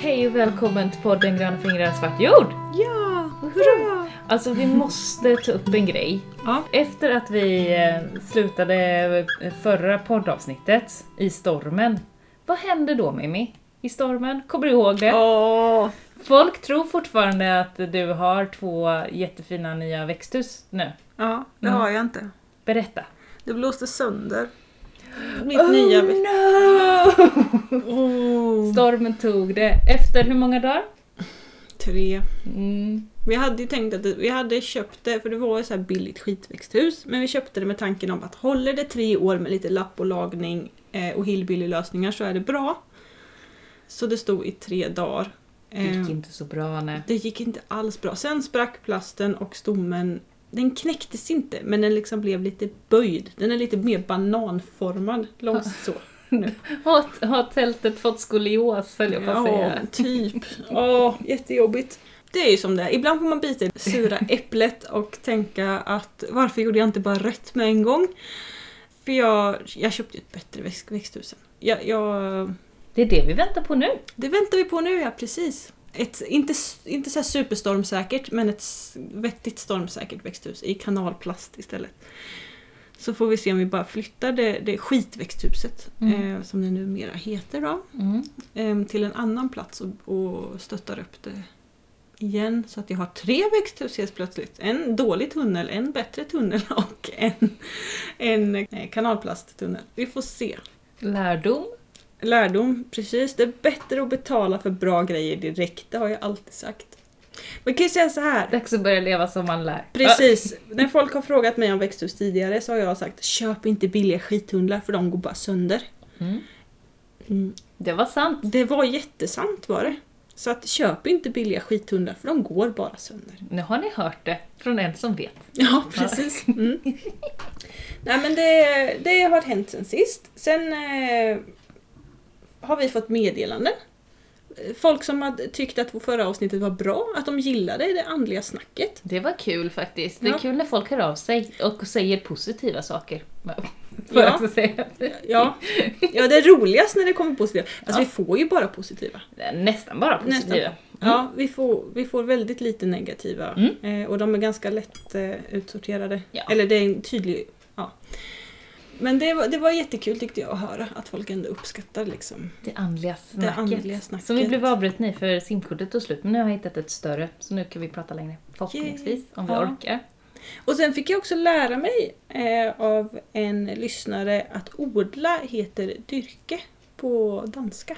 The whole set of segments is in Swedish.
Hej och välkommen till podden Gröna fingrar svart jord! Ja, hurra! Alltså vi måste ta upp en grej. Ja. Efter att vi eh, slutade eh, förra poddavsnittet i stormen, vad hände då Mimmi? I stormen? Kommer du ihåg det? Åh, Folk tror fortfarande att du har två jättefina nya växthus nu. ja, det Mm. har jag inte. Berätta. Det blåste sönder. Mitt nya... Oh, no! Oh. Stormen tog det. Efter hur många dagar? Tre. Mm. Vi hade ju tänkt att vi hade köpt det, för det var ett så här billigt skitväxthus, men vi köpte det med tanken om att håller det tre år med lite lapp och lagning eh, och hillbilly-lösningar så är det bra. Så det stod i tre dagar. Det Eh, gick inte så bra nej. Det gick inte alls bra. Sen sprack plasten och stommen. Den knäcktes inte, men den liksom blev lite böjd. Den är lite mer bananformad. Långt så. Har, har tältet fått skolios höll jag på att Ja, säga. typ. Åh, jättejobbigt. Det är ju som det är. Ibland får man bita i det sura äpplet och tänka att varför gjorde jag inte bara rätt med en gång? För jag, jag köpte ju ett bättre växt, växthus. Jag, jag, Det är det vi väntar på nu. det väntar vi på nu, ja precis. Ett, inte, inte så superstormsäkert, men ett vettigt stormsäkert växthus i kanalplast istället. Så får vi se om vi bara flyttar det, det skitväxthuset, Mm. eh, som det numera heter då, Mm. eh, till en annan plats och, och stöttar upp det igen. Så att jag har tre växthus helt plötsligt. En dålig tunnel, en bättre tunnel och en, en eh, kanalplasttunnel. Vi får se. Lärdom. Lärdom, precis. Det är bättre att betala för bra grejer direkt, det har jag alltid sagt. Man kan ju säga så här. Dags att börja leva som man lär. Precis. När folk har frågat mig om växthus tidigare så har jag sagt köp inte billiga skithundar för de går bara sönder. Mm. Mm. Det var sant. Det var jättesant var det. Så att köp inte billiga skithundar för de går bara sönder. Nu har ni hört det från en som vet. Ja, precis. Mm. Nej men det, det har hänt sen sist. Sen eh, har vi fått meddelanden. Folk som har tyckt att förra avsnittet var bra, att de gillade det andliga snacket. Det var kul faktiskt. Det är Ja. kul när folk hör av sig och säger positiva saker. Får Ja. säga. Ja, ja det är roligast när det kommer positiva. Alltså Ja. vi får ju bara positiva. Nästan bara positiva. Nästan. Ja, vi får, vi får väldigt lite negativa. Mm. Eh, och de är ganska lätt eh, utsorterade. Ja. Eller det är en tydlig... Ja. Men det var, det var jättekul tyckte jag att höra att folk ändå uppskattar liksom Det andliga det snacket. andliga snacket. Som vi blev avbrutna i för simkortet tog slut, men nu har jag hittat ett större. Så nu kan vi prata längre. Förhoppningsvis, Yay. om vi Ja. orkar. Och sen fick jag också lära mig eh, av en lyssnare att odla heter dyrke på danska.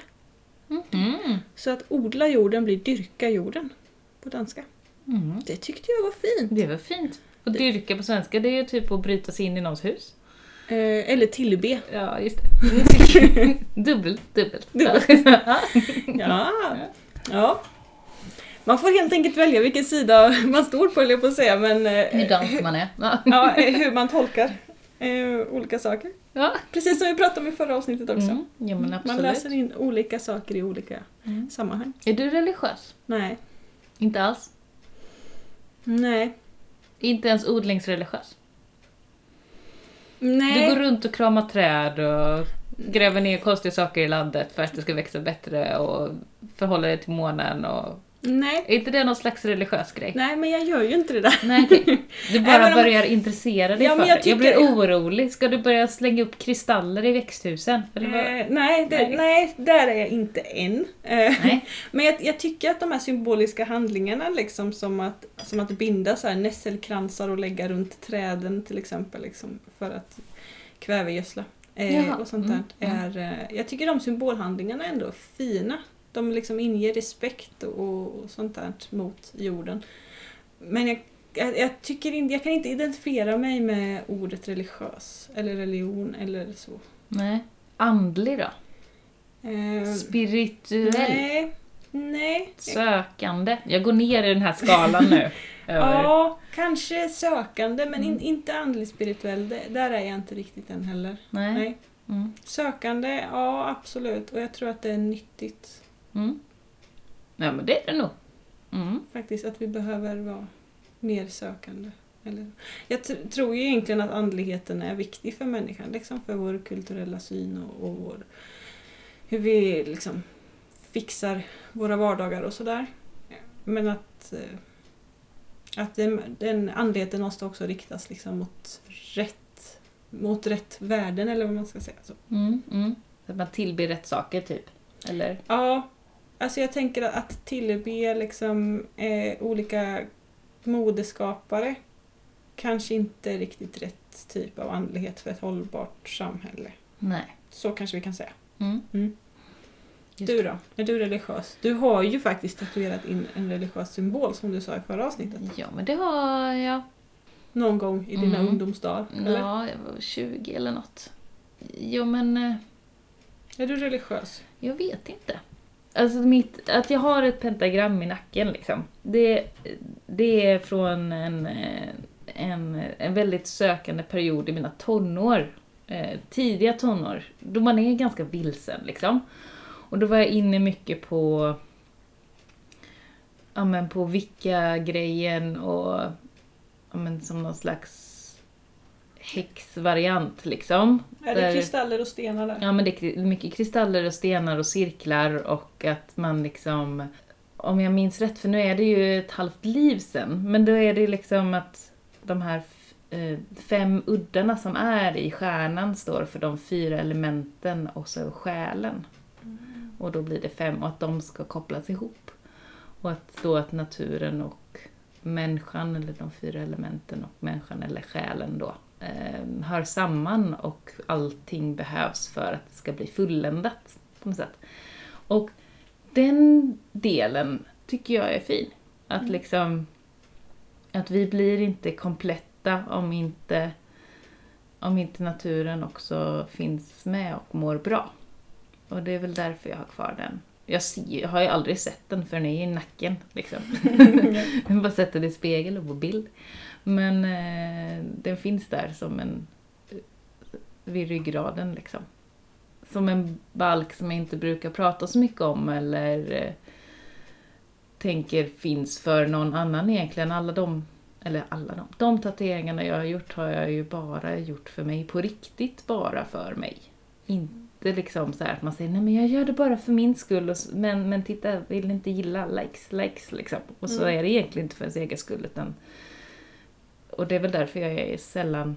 Mhm. Så att odla jorden blir dyrka jorden på danska. Mm. Det tyckte jag var fint. Det var fint. Och dyrka på svenska, det är ju typ att bryta sig in i någons hus. Eh, eller tillbe. Ja, just det. dubbelt, dubbelt. Dubbelt. Ja. Ja. Man får helt enkelt välja vilken sida man står på, jag på att säga, men eh, Hur dansk man är. Ja. eh, hur man tolkar eh, olika saker. Ja. Precis som vi pratade om i förra avsnittet också. Mm. ja. Man läser in olika saker i olika Mm. sammanhang. Är du religiös? Nej. Inte alls? Nej. Inte ens odlingsreligiös? Nej. Du går runt och kramar träd och gräver ner konstiga saker i landet för att det ska växa bättre och förhålla dig till månen och... Nej. Är inte det någon slags religiös grej? Nej, men jag gör ju inte det där. Nej. Du bara om- börjar intressera dig Ja, för men jag, jag jag blir orolig. Ska du börja slänga upp kristaller i växthusen? Eh, nej, det, Nej. nej. där är jag inte än. Eh, Nej. Men jag, jag tycker att de här symboliska handlingarna, liksom som att, som att binda så här nässelkransar och lägga runt träden till exempel, liksom, för att kvävegödsla eh, och sånt där. mm, Är, eh, jag tycker de symbolhandlingarna ändå är fina. De liksom inger respekt och, och sånt där mot jorden. Men jag, jag, jag, tycker inte, jag kan inte identifiera mig med ordet religiös eller religion eller så. Nej. Andlig då? Eh, Spirituell? nej. Nej. Sökande? Jag går ner i den här skalan nu. Ja, kanske sökande men in, Mm. inte andlig spirituell. Det, där är jag inte riktigt än heller. Nej. Nej. Mm. Sökande, ja absolut. Och jag tror att det är nyttigt Mm. Ja men det är det nog. Mm. faktiskt att vi behöver vara mer sökande. Eller, jag tr- tror ju egentligen att andligheten är viktig för människan, liksom för vår kulturella syn och, och vår, hur vi liksom fixar våra vardagar och sådär. Men att, eh, att den, den andligheten måste också riktas liksom mot rätt, mot rätt värden eller vad man ska säga. Så. Mm, mm. Så att man tillber rätt saker typ? Eller? Ja, alltså jag tänker att tillbe liksom eh, olika modeskapare kanske inte är riktigt rätt typ av andlighet för ett hållbart samhälle. Nej. Så kanske vi kan säga. Mm. Mm. Du då? Är du religiös? Du har ju faktiskt tatuerat in en religiös symbol som du sa i förra avsnittet. Ja, men det har jag. Någon gång i dina Mm. ungdomsdagar. Eller? Ja, jag var 20 eller något. Jo, men eh, Är du religiös? jag vet inte. Alltså mitt, att jag har ett pentagram i nacken liksom. Det, det är från en, eh, en, en väldigt sökande period i mina tonår. Eh, tidiga tonår. Då man är ganska vilsen liksom. Och då var jag inne mycket på ja, men på Vicka-grejen och ja, men som någon slags häxvariant liksom. Är det Där- kristaller och stenar där? Ja men det är mycket kristaller och stenar och cirklar och att man liksom om jag minns rätt, för nu är det ju ett halvt liv sen, men då är det liksom att de här eh, fem uddarna som är i stjärnan står för de fyra elementen och så själen. Och då blir det fem och att de ska kopplas ihop. Och att då att naturen och människan, eller de fyra elementen och människan eller själen då, eh, hör samman och allting behövs för att det ska bli fulländat på något sätt. Och den delen tycker jag är fin. Att Mm. liksom att vi blir inte kompletta om inte om inte naturen också finns med och mår bra. Och det är väl därför jag har kvar den. Jag, ser, jag har ju aldrig sett den för den är i nacken. Liksom. jag har bara sett den i spegel och på bild. Men eh, den finns där som en vid ryggraden liksom. Som en balk som jag inte brukar prata så mycket om eller eh, tänker finns för någon annan egentligen. Alla de, eller alla de, de tatueringarna jag har gjort har jag ju bara gjort för mig, på riktigt bara för mig. Inte liksom så här att man säger nej men jag gör det bara för min skull, och, men, men titta, vill inte gilla likes, likes liksom. Och så Mm. är det egentligen inte för ens egen skull utan och det är väl därför jag är sällan,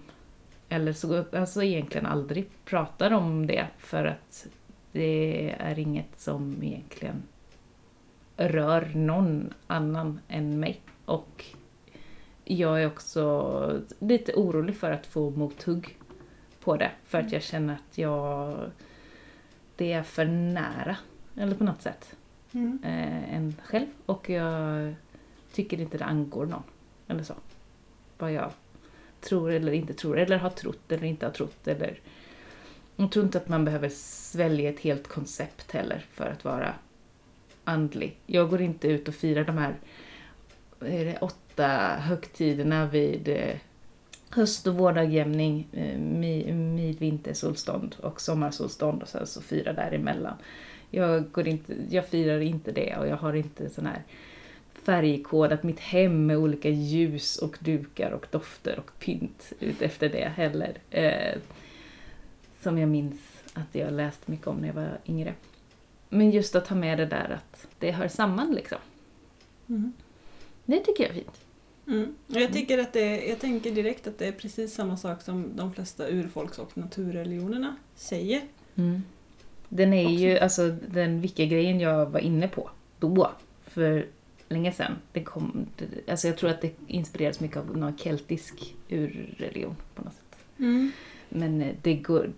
eller så, alltså egentligen aldrig pratar om det för att det är inget som egentligen rör någon annan än mig. Och jag är också lite orolig för att få mothugg på det. För att jag känner att jag... Det är för nära, eller på något sätt, Mm. eh, en själv. Och jag tycker inte det angår någon. Eller så. Vad jag tror eller inte tror, eller har trott eller inte har trott. Eller... Jag tror inte att man behöver svälja ett helt koncept heller för att vara andlig. Jag går inte ut och firar de här är det, åtta högtiderna vid eh, höst och vårdagjämning, eh, midvintersolstånd och sommarsolstånd och sen så fira däremellan. Jag, går inte, jag firar inte det och jag har inte sån här färgkodat mitt hem med olika ljus och dukar och dofter och pynt ut efter det heller. Eh, som jag minns att jag läste mycket om när jag var yngre. Men just att ha med det där att det hör samman liksom. Mm. Det tycker jag är fint. Mm. Jag, tycker att det, jag tänker direkt att det är precis samma sak som de flesta urfolks och naturreligionerna säger. Den är ju, Också. alltså den Vicka-grejen jag var inne på då, för länge sedan. Det kom, alltså jag tror att det inspireras mycket av någon keltisk urreligion på något sätt. Men eh, det går,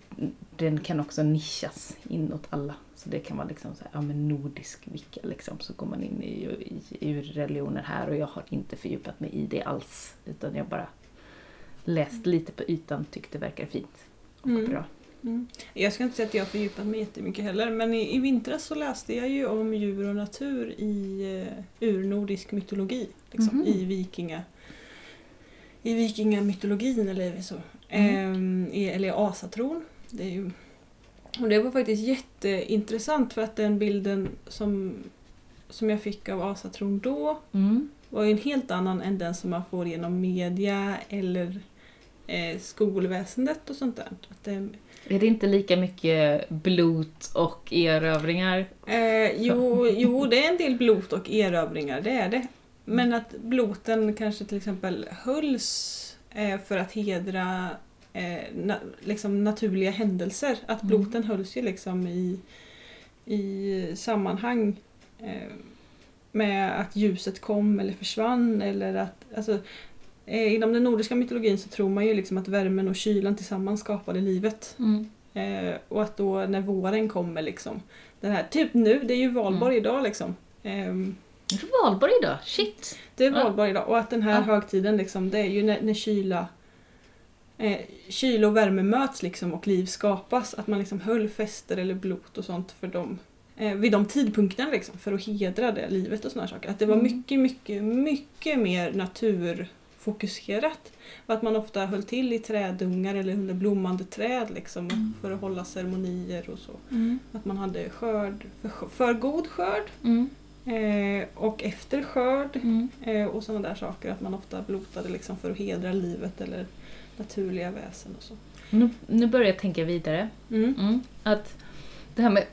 den kan också nischas inåt alla. Så det kan vara liksom så här, ja men nordisk vicka liksom. Så går man in i, i urreligioner här och jag har inte fördjupat mig i det alls. Utan jag bara läst lite på ytan, tyckte det verkar fint och Mm. bra. Mm. Jag ska inte säga att jag har fördjupat mig jättemycket heller men i, i vintras så läste jag ju om djur och natur i uh, urnordisk mytologi. Liksom, Mhm. I vikinga i vikingamytologin eller så. Mm. Ehm, i, eller i asatron. Det är ju, och det var faktiskt jätteintressant för att den bilden som, som jag fick av asatron då Mm. var ju en helt annan än den som man får genom media eller eh, skolväsendet och sånt där. Att det, Är det inte lika mycket blot och erövringar? eh, jo, jo, det är en del blot och erövringar, det är det. Men att bloten kanske till exempel hölls eh, för att hedra eh, na, liksom naturliga händelser. Att Mm. bloten hölls ju liksom i, i sammanhang eh, med att ljuset kom eller försvann eller att alltså, eh, Inom den nordiska mytologin så tror man ju liksom att värmen och kylan tillsammans skapade livet. Mm. Eh, och att då när våren kommer liksom, den här, typ nu, det är ju valborg Mm. idag liksom. Är det valborg idag? Shit! det är Ja. valborg idag och att den här Ja. högtiden liksom, det är ju när, när kyla eh, kyla och värme möts liksom och liv skapas. Att man liksom höll fester eller blot och sånt för dem. Eh, vid de tidpunkterna liksom, för att hedra det livet och såna saker. Att det var Mm. mycket, mycket, mycket mer naturfokuserat. Och att man ofta höll till i trädungar eller under blommande träd liksom, Mm. för att hålla ceremonier och så. Mm. Att man hade skörd, för, för god skörd Mm. eh, och efter skörd Mm. Eh, och sådana där saker, att man ofta blotade liksom för att hedra livet eller naturliga väsen och så. Nu, nu börjar jag tänka vidare. Mm. Mm. Att det här med,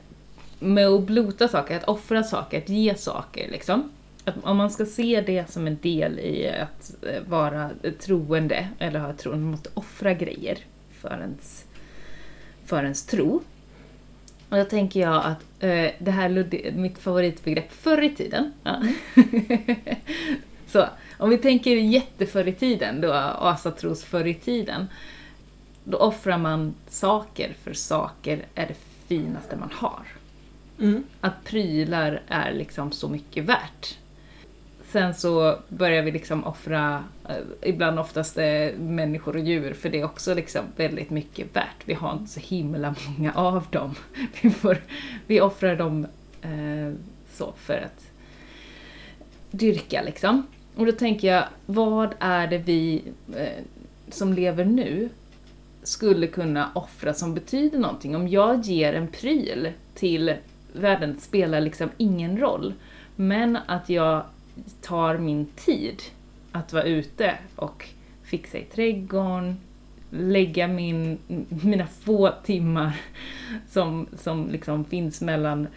med att blota saker, att offra saker, att ge saker liksom. Att om man ska se det som en del i att eh, vara troende, eller ha tro, man måste offra grejer för ens, för ens tro. Och då tänker jag att eh, det här luddi- mitt favoritbegrepp förr i tiden. Ja. Så, om vi tänker jätteförr i tiden, då asatros förr i tiden. Då offrar man saker, för saker är det finaste man har. Mm. Att prylar är liksom så mycket värt. Sen så börjar vi liksom offra, eh, ibland oftast eh, människor och djur, för det är också liksom väldigt mycket värt. Vi har inte så himla många av dem. Vi, får, vi offrar dem eh, så för att dyrka liksom. Och då tänker jag, vad är det vi eh, som lever nu skulle kunna offra som betyder någonting? Om jag ger en pryl till världen spelar liksom ingen roll. Men att jag tar min tid att vara ute och fixa i trädgården, lägga min, mina få timmar som, som liksom finns mellan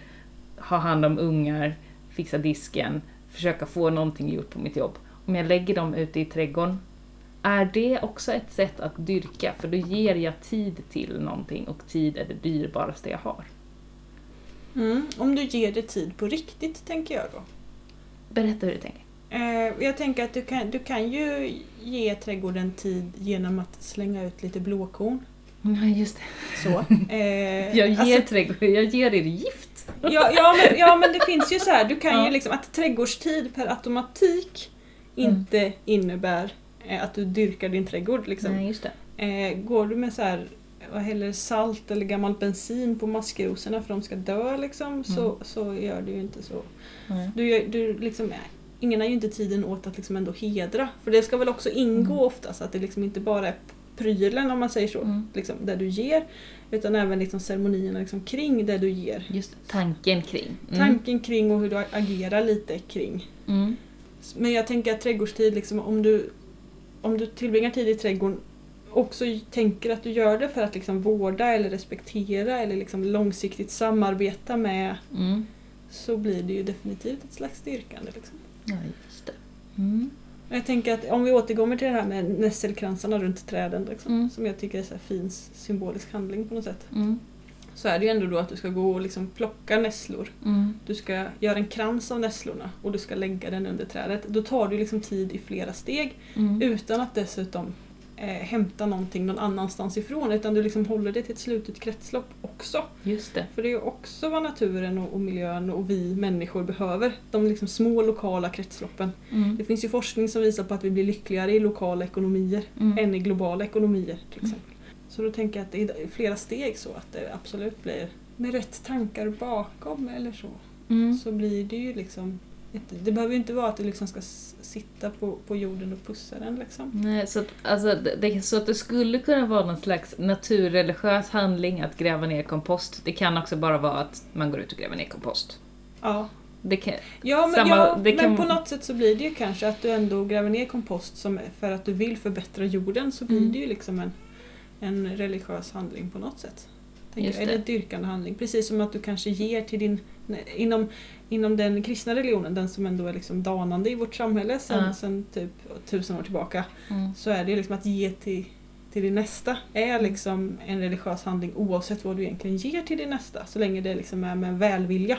ha hand om ungar, fixa disken, försöka få någonting gjort på mitt jobb. Om jag lägger dem ute i trädgården, är det också ett sätt att dyrka? För då ger jag tid till någonting och tid är det dyrbaraste jag har. Mm. Om du ger det tid på riktigt, tänker jag då. Berätta hur du tänker. Eh, jag tänker att du kan, du kan ju ge trädgården tid genom att slänga ut lite blåkorn. Ja, just det. Så. Eh, Jag ger alltså, trädgården, jag ger er gift. ja, ja, men, ja men det finns ju så här, du kan Ja. ju liksom att trädgårdstid per automatik Mm. inte innebär eh, att du dyrkar din trädgård. Liksom. Nej, just det. Eh, går du med så här, vad häller salt eller gammal bensin på maskrosorna för de ska dö liksom, så, Mm. så gör du ju inte så. Nej. Du, du liksom, ingen har ju inte tiden åt att liksom ändå hedra. För det ska väl också ingå Mm. ofta så att det liksom inte bara är prylen om man säger så, Mm. liksom, där du ger. Utan även liksom ceremonierna liksom kring det du ger. Just tanken kring. Mm. Tanken kring och hur du agerar lite kring. Mm. Men jag tänker att trädgårdstid, liksom, om, du, om du tillbringar tid i trädgården också tänker att du gör det för att liksom vårda eller respektera eller liksom långsiktigt samarbeta med Mm. så blir det ju definitivt ett slags styrkande. Liksom. Ja, just det. Mm. Jag tänker att om vi återkommer till det här med nässelkransarna runt träden liksom, Mm. som jag tycker är så här fin symbolisk handling på något sätt. Mm. Så är det ju ändå då att du ska gå och liksom plocka nässlor. Mm. Du ska göra en krans av nässlorna och du ska lägga den under trädet. Då tar du liksom tid i flera steg Mm. utan att dessutom eh, hämta någonting någon annanstans ifrån utan du liksom håller det till ett slutet kretslopp också. Just det. För det är ju också vad naturen och, och miljön och vi människor behöver. De liksom små lokala kretsloppen. Mm. Det finns ju forskning som visar på att vi blir lyckligare i lokala ekonomier Mm. än i globala ekonomier till exempel. Så då tänker jag att det är flera steg så att det absolut blir med rätt tankar bakom eller så. Mm. Så blir det ju liksom det behöver ju inte vara att du liksom ska sitta på, på jorden och pussa den liksom. Nej, så, att, alltså, det, så att det skulle kunna vara någon slags naturreligiös handling att gräva ner kompost. Det kan också bara vara att man går ut och gräver ner kompost. Ja, Det kan, Ja, men, Samma- ja, det men kan- på något sätt så blir det ju kanske att du ändå gräver ner kompost som, för att du vill förbättra jorden så blir Mm. det ju liksom en, en religiös handling på något sätt. Eller en dyrkande handling. Precis som att du kanske ger till din... Inom, inom den kristna religionen, den som ändå är liksom danande i vårt samhälle sen, Ja. sen typ tusen år tillbaka, mm. så är det liksom att ge till, till din nästa är liksom en religiös handling oavsett vad du egentligen ger till din nästa, så länge det liksom är med välvilja.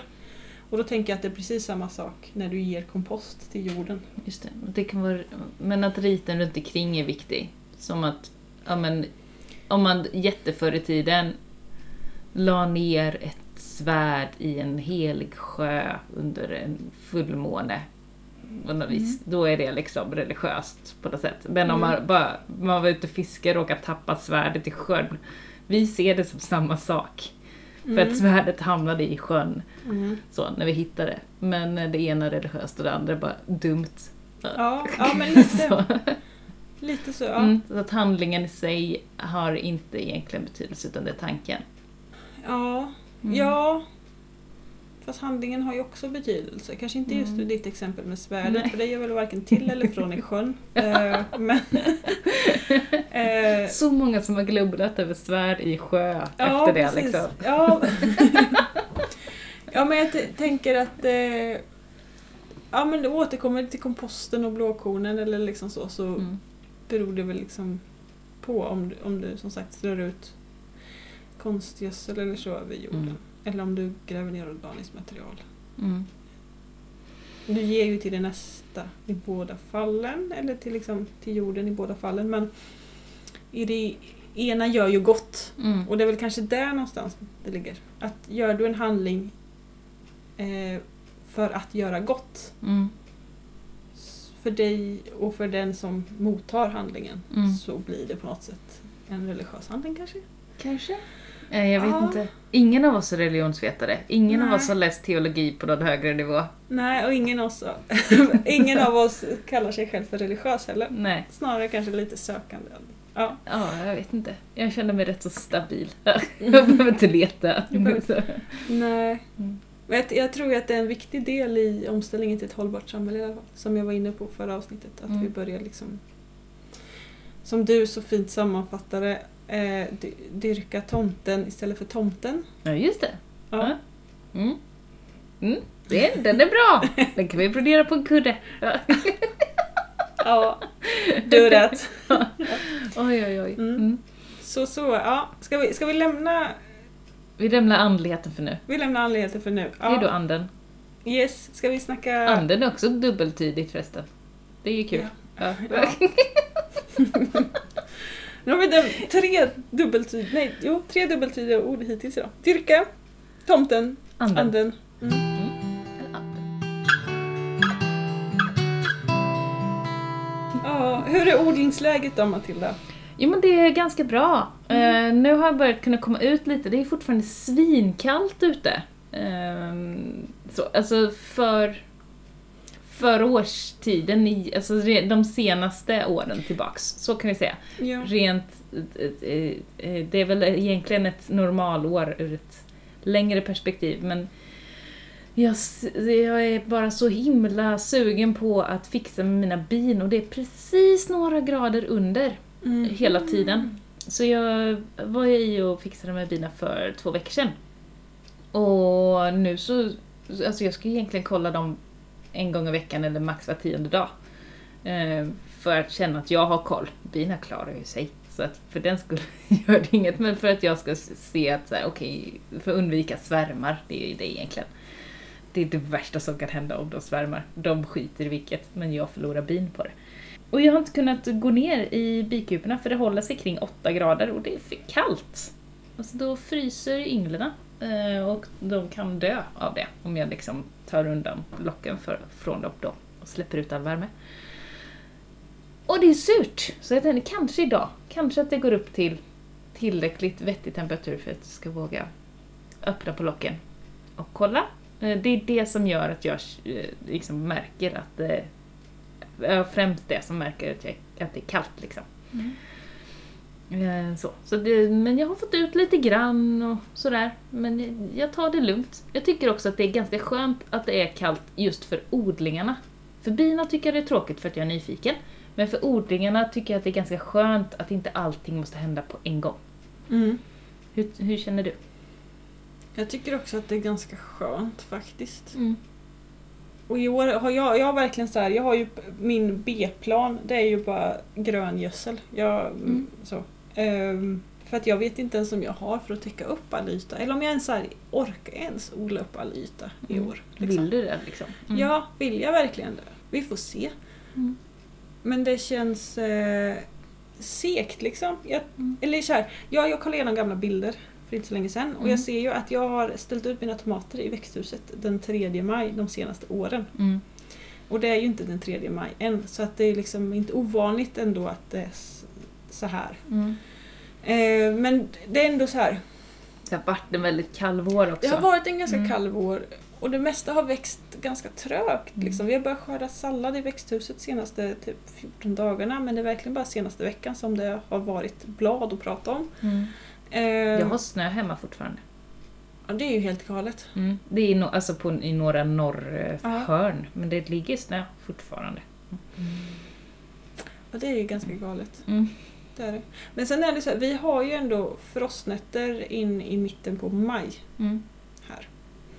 Och då tänker jag att det är precis samma sak när du ger kompost till jorden. Just det. det kan vara, men att riten runt omkring är viktig. Som att, ja men, om man jätteförr i tiden la ner ett svärd i en helig sjö under en fullmåne. vis, Då är det liksom religiöst på något sätt. Men om Mm. man bara man var ute och fiskade och råkade tappa svärdet i sjön. Vi ser det som samma sak. För att svärdet hamnade i sjön Mm. så, när vi hittade det. Men det ena är religiöst och det andra är bara dumt. Ja, ja, men lite, Så. lite så. Ja. Mm, så att handlingen i sig har inte egentligen betydelse utan det är tanken. Ja. Mm. ja. Fast handlingen har ju också betydelse. Kanske inte just Mm. ditt exempel med svärdet, Nej. för det gör väl varken till eller från i sjön. Eh, men... eh, Så många som har glubblat över svärd i sjö Ja, efter det precis. liksom. Ja. ja, men jag tänker att eh, ja, men det återkommer till komposten och blåkornen eller liksom så, så Mm. beror det väl liksom på om du, om du som sagt strör ut konstgödsel eller så över jorden. Mm. Eller om du gräver ner organiskt material. Mm. Du ger ju till det nästa i båda fallen, eller till, liksom, till jorden i båda fallen. Men i det ena gör ju gott. Mm. Och det är väl kanske där någonstans det ligger. Att gör du en handling eh, för att göra gott Mm. för dig och för den som mottar handlingen Mm. så blir det på något sätt en religiös handling kanske. Kanske? Eh, Jag vet Ja. inte. Ingen av oss är religionsvetare. Ingen av Nej. oss har läst teologi på någon högre nivå. Nej, och ingen, oss, ingen av oss kallar sig själv för religiös heller. Nej. Snarare kanske lite sökande. Ja. Ja, jag vet inte. Jag känner mig rätt så stabil. Jag behöver inte leta. Nej. Mm. Men Jag, tror att det är en viktig del i omställningen till ett hållbart samhälle i alla fall. Som jag var inne på förra avsnittet. Att Mm. vi börjar liksom, som du så fint sammanfattade, eh, dy- dyrka tomten istället för tomten. Ja, just det. Ja. Mm. Mm. Det, den är bra! Den kan vi brodera på en kudde. Ja. ja. Du är rätt. Oj, oj, oj. Mm. Mm. Så, så, ja. Ska vi, ska vi lämna, Vi lämnar andligheten för nu. vi lämnar anledningen för nu? Hej då anden. Yes, ska vi snacka... Anden är också dubbeltydigt förresten. Det är ju kul. Ja. Nu har vi dömt tre dubbeltydiga, nej, jo, tre dubbeltydiga ord hittills idag. Dyrka, tomten, Anden. anden. Mm. Mm. Ja, hur är odlingsläget då Matilda? Jo men det är ganska bra. Eh, nu har jag börjat kunna komma ut lite, det är fortfarande svinkallt ute. Eh, så, alltså för, för årstiden, i, alltså de senaste åren tillbaks, så kan vi säga. Ja. Rent, eh, eh, eh, det är väl egentligen ett normalår ur ett längre perspektiv men jag, jag är bara så himla sugen på att fixa med mina bin och det är precis några grader under Mm. hela tiden. Så jag var i och fixade med bina för två veckor sedan. Och nu så, alltså jag ska egentligen kolla dem en gång i veckan eller max var tionde dag. Eh, för att känna att jag har koll. Bina klarar ju sig. Så att för den skull gör det inget. Men för att jag ska se att, så här, okej, för att undvika svärmar, det är ju det egentligen. Det är det värsta som kan hända om de svärmar. De skiter i vilket, men jag förlorar bin på det. Och jag har inte kunnat gå ner i bikuporna för det håller sig kring 8 grader och det är för kallt. Alltså då fryser ynglen Eh, och de kan dö av det om jag liksom tar undan locken för, från dem då och släpper ut all värme. Och det är surt! Så jag tänkte kanske idag, kanske att det går upp till tillräckligt vettig temperatur för att jag ska våga öppna på locken och kolla. Eh, det är det som gör att jag eh, liksom märker att det Ja, främst det som märker att, jag, att det är kallt liksom. Mm. Eh, Så. Så det, men jag har fått ut lite grann och sådär. Men jag- tar det lugnt. Jag tycker också att det är ganska skönt att det är kallt just för odlingarna. För bina tycker jag det är tråkigt för att jag är nyfiken. Men för odlingarna tycker jag att det är ganska skönt att inte allting måste hända på en gång. Mm. Hur, hur känner du? Jag tycker också att det är ganska skönt faktiskt. Mm. Och i år har jag, jag har verkligen så här, jag har ju min B-plan, det är ju bara gröngödsel. Jag, Mm. så. Ehm, för att jag vet inte ens om jag har för att täcka upp all yta. Eller om jag ens här, orkar ens odla upp all yta i Mm. år. liksom. Vill du det liksom? Mm. Ja, vill jag verkligen det? Vi får se. Mm. Men det känns eh, segt liksom. Jag, Mm. Eller så här, ja, jag kollade igenom gamla bilder för inte så länge sedan och Mm. jag ser ju att jag har ställt ut mina tomater i växthuset den 3 maj de senaste åren. Mm. Och det är ju inte den 3 maj än så att det är liksom inte ovanligt ändå att det så här. Mm. Eh, men det är ändå så här. Det har varit en väldigt kall vår också. Det har varit en ganska Mm. kall vår och det mesta har växt ganska trögt. Mm. Liksom. Vi har börjat skörda sallad i växthuset de senaste typ 14 dagarna men det är verkligen bara senaste veckan som det har varit blad att prata om. Mm. Eh, Jag har snö hemma fortfarande. ja, det är ju helt galet. Mm. Det är no, alltså på, i några norrhörn, men det ligger snö fortfarande. Ja, det är ju ganska galet. Det är det. Men sen är det så här, vi har ju ändå frostnätter in i mitten på maj Mm. här.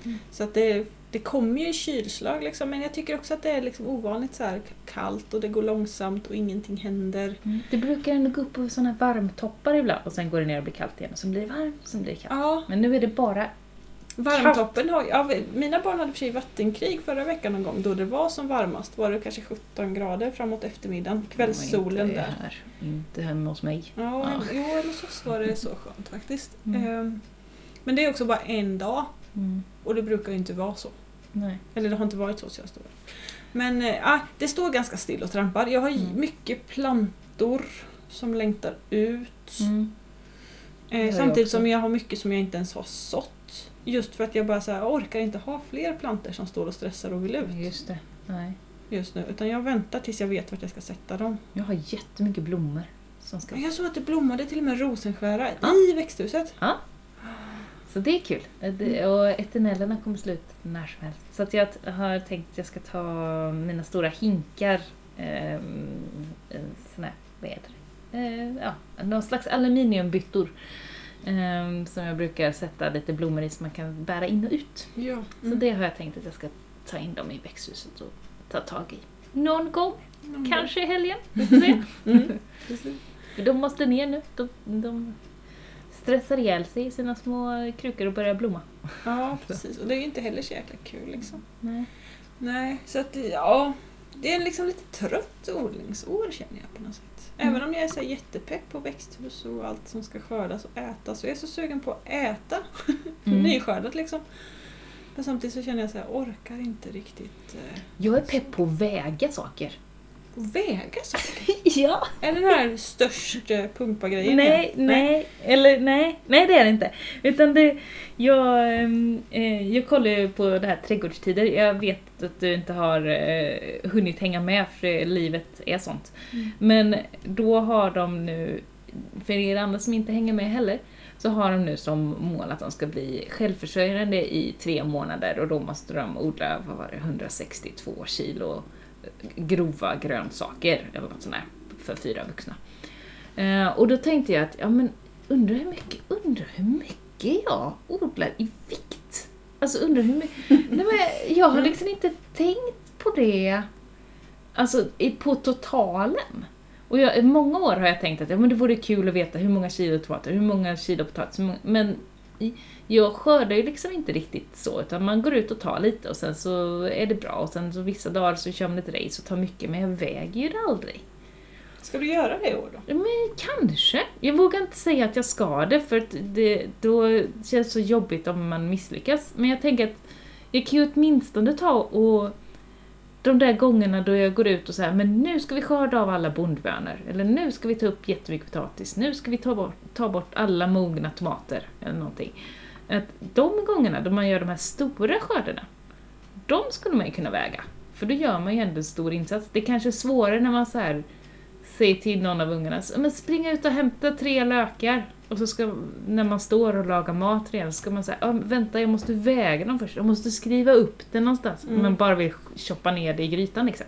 Mm. Så att det, det kommer ju kylslag liksom, men jag tycker också att det är liksom ovanligt så kallt och det går långsamt och ingenting händer. Mm. Det brukar ändå gå upp på såna här varmtoppar ibland och sen går det ner och blir kallt igen. Och så blir det varmt, så blir det kallt. Ja, Men nu är det bara... varmtoppen har ja, Mina barn hade för sig vattenkrig förra veckan någon gång då det var som varmast. Var det kanske 17 grader framåt eftermiddagen. Kvällssolen inte där. Här, inte hemma hos mig. Ja, Ja. jo, eller så var det så skönt faktiskt. Mm. Ehm, Men det är också bara en dag Mm. och det brukar ju inte vara så. Nej. Eller det har inte varit så senaste åren. Men äh, ah, det står ganska still och trampar. Jag har Mm. mycket plantor som längtar ut. Mm. Eh, jag samtidigt också. som jag har mycket som jag inte ens har sått. Just för att jag bara så här, jag orkar inte ha fler plantor som står och stressar och vill ut Just det. Nej. just nu. Utan jag väntar tills jag vet vart jag ska sätta dem. Jag har jättemycket blommor som ska... Jag såg att det blommade till och med rosenskära Ja. i växthuset. Så det är kul. Det- Och eternellerna kommer slut när som helst. Så att jag har tänkt att jag ska ta mina stora hinkar, eh, såna här, vad heter det? Eh, ja, någon slags aluminiumbyttor. Eh, som jag brukar sätta lite blommor i så man kan bära in och ut. Ja. Så det har jag tänkt att jag ska ta in dem i växthuset och ta tag i. Någon gång, Mm. kanske i helgen. Vi får se. Mm. Precis. För de måste ner nu. De, de stressar ihjäl sig i sina små krukor och börjar blomma. Ja, precis. Och det är ju inte heller så jäkla kul liksom. Nej. Nej, så att ja. Det är liksom lite trött odlingsår känner jag på något sätt. Mm. Även om jag är så jättepepp på växthus och allt som ska skördas och ätas så är jag så sugen på att äta Mm. nyskördat liksom. Men samtidigt så känner jag här, jag orkar inte riktigt eh, Jag är pepp på att väga saker. Väga saker. Ja. Är det den här störst eh, pumpa-grejen? Nej, igen? nej, eller nej, nej det är det inte. Utan det, jag, ehm, eh, jag kollar ju på det här trädgårdstider. Jag vet att du inte har eh, hunnit hänga med för livet är sånt. Mm. Men då har de nu, för er andra som inte hänger med heller, så har de nu som mål att de ska bli självförsörjande i tre månader och då måste de odla, vad var det, 162 kilo grova grönsaker eller något sånt där för fyra vuxna. Eh, och då tänkte jag att, ja men undrar hur mycket, undrar hur mycket jag odlar i vikt? Alltså undrar hur mycket, nej men jag har liksom inte tänkt på det, alltså i- på totalen. Och jag, många år har jag tänkt att ja, men det vore kul att veta hur många kilo tomater, hur många kilo potatis, men jag skördar ju liksom inte riktigt så, utan man går ut och tar lite och sen så är det bra och sen så vissa dagar så kör man ett race och tar mycket, men jag väger ju det aldrig. Ska du göra det i år då? Men kanske. Jag vågar inte säga att jag ska det för att det då känns det så jobbigt om man misslyckas. Men jag tänker att jag kan ju åtminstone ta och de där gångerna då jag går ut och säger men nu ska vi skörda av alla bondbönor. Eller nu ska vi ta upp jättemycket potatis. Nu ska vi ta bort, ta bort alla mogna tomater. Eller någonting. Att de gångerna då man gör de här stora skördarna, de skulle man ju kunna väga. För då gör man ju ändå en stor insats. Det är kanske är svårare när man så här säg till någon av ungarna, men springa ut och hämta tre lökar. Och så ska, när man står och lagar mat redan, så ska man säga, ah, vänta jag måste väga dem först, jag måste skriva upp det någonstans. Mm. Man bara vill choppa ner det i grytan liksom.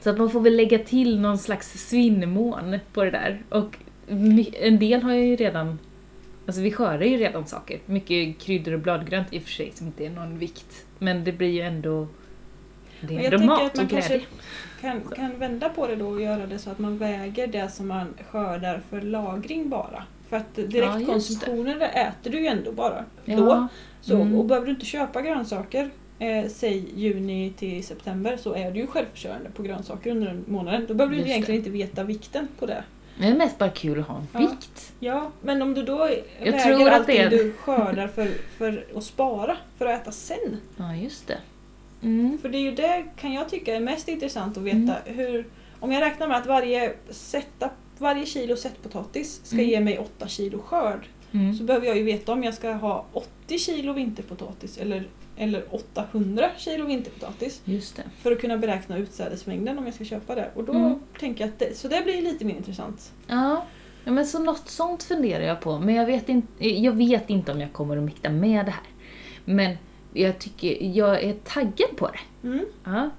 Så att man får väl lägga till någon slags svinnmån på det där. Och en del har ju redan, alltså vi skördar ju redan saker. Mycket kryddor och bladgrönt i och för sig som inte är någon vikt. Men det blir ju ändå, det är jag tänker att man kanske kan, kan vända på det då och göra det så att man väger det som man skördar för lagring bara. För att direktkonsumtionen det äter du ju ändå bara då. Ja, Så, Mm. Och behöver du inte köpa grönsaker, eh, säg juni till september, så är du ju självförsörjande på grönsaker under den månaden. Då behöver du egentligen inte veta vikten på det. det är mest bara kul att ha en Ja. vikt. Ja, men om du då Jag väger tror allting det du skördar för, för att spara, för att äta sen. Ja, just det. Mm. För det är ju det kan jag tycka är mest intressant att veta. Hur, om jag räknar med att varje, sätta, varje kilo sättpotatis ska Mm. ge mig 8 kilo skörd. Mm. Så behöver jag ju veta om jag ska ha 80 kilo vinterpotatis eller, eller 800 kilo vinterpotatis. För att kunna beräkna utsädesmängden om jag ska köpa det. Och då Mm. tänker jag att det, så det blir lite mer intressant. Ja, ja, men så något sånt funderar jag på. Men jag vet, inte, jag vet inte om jag kommer att mäkta med det här. Men jag tycker, jag är taggad på det. Mm. Ja.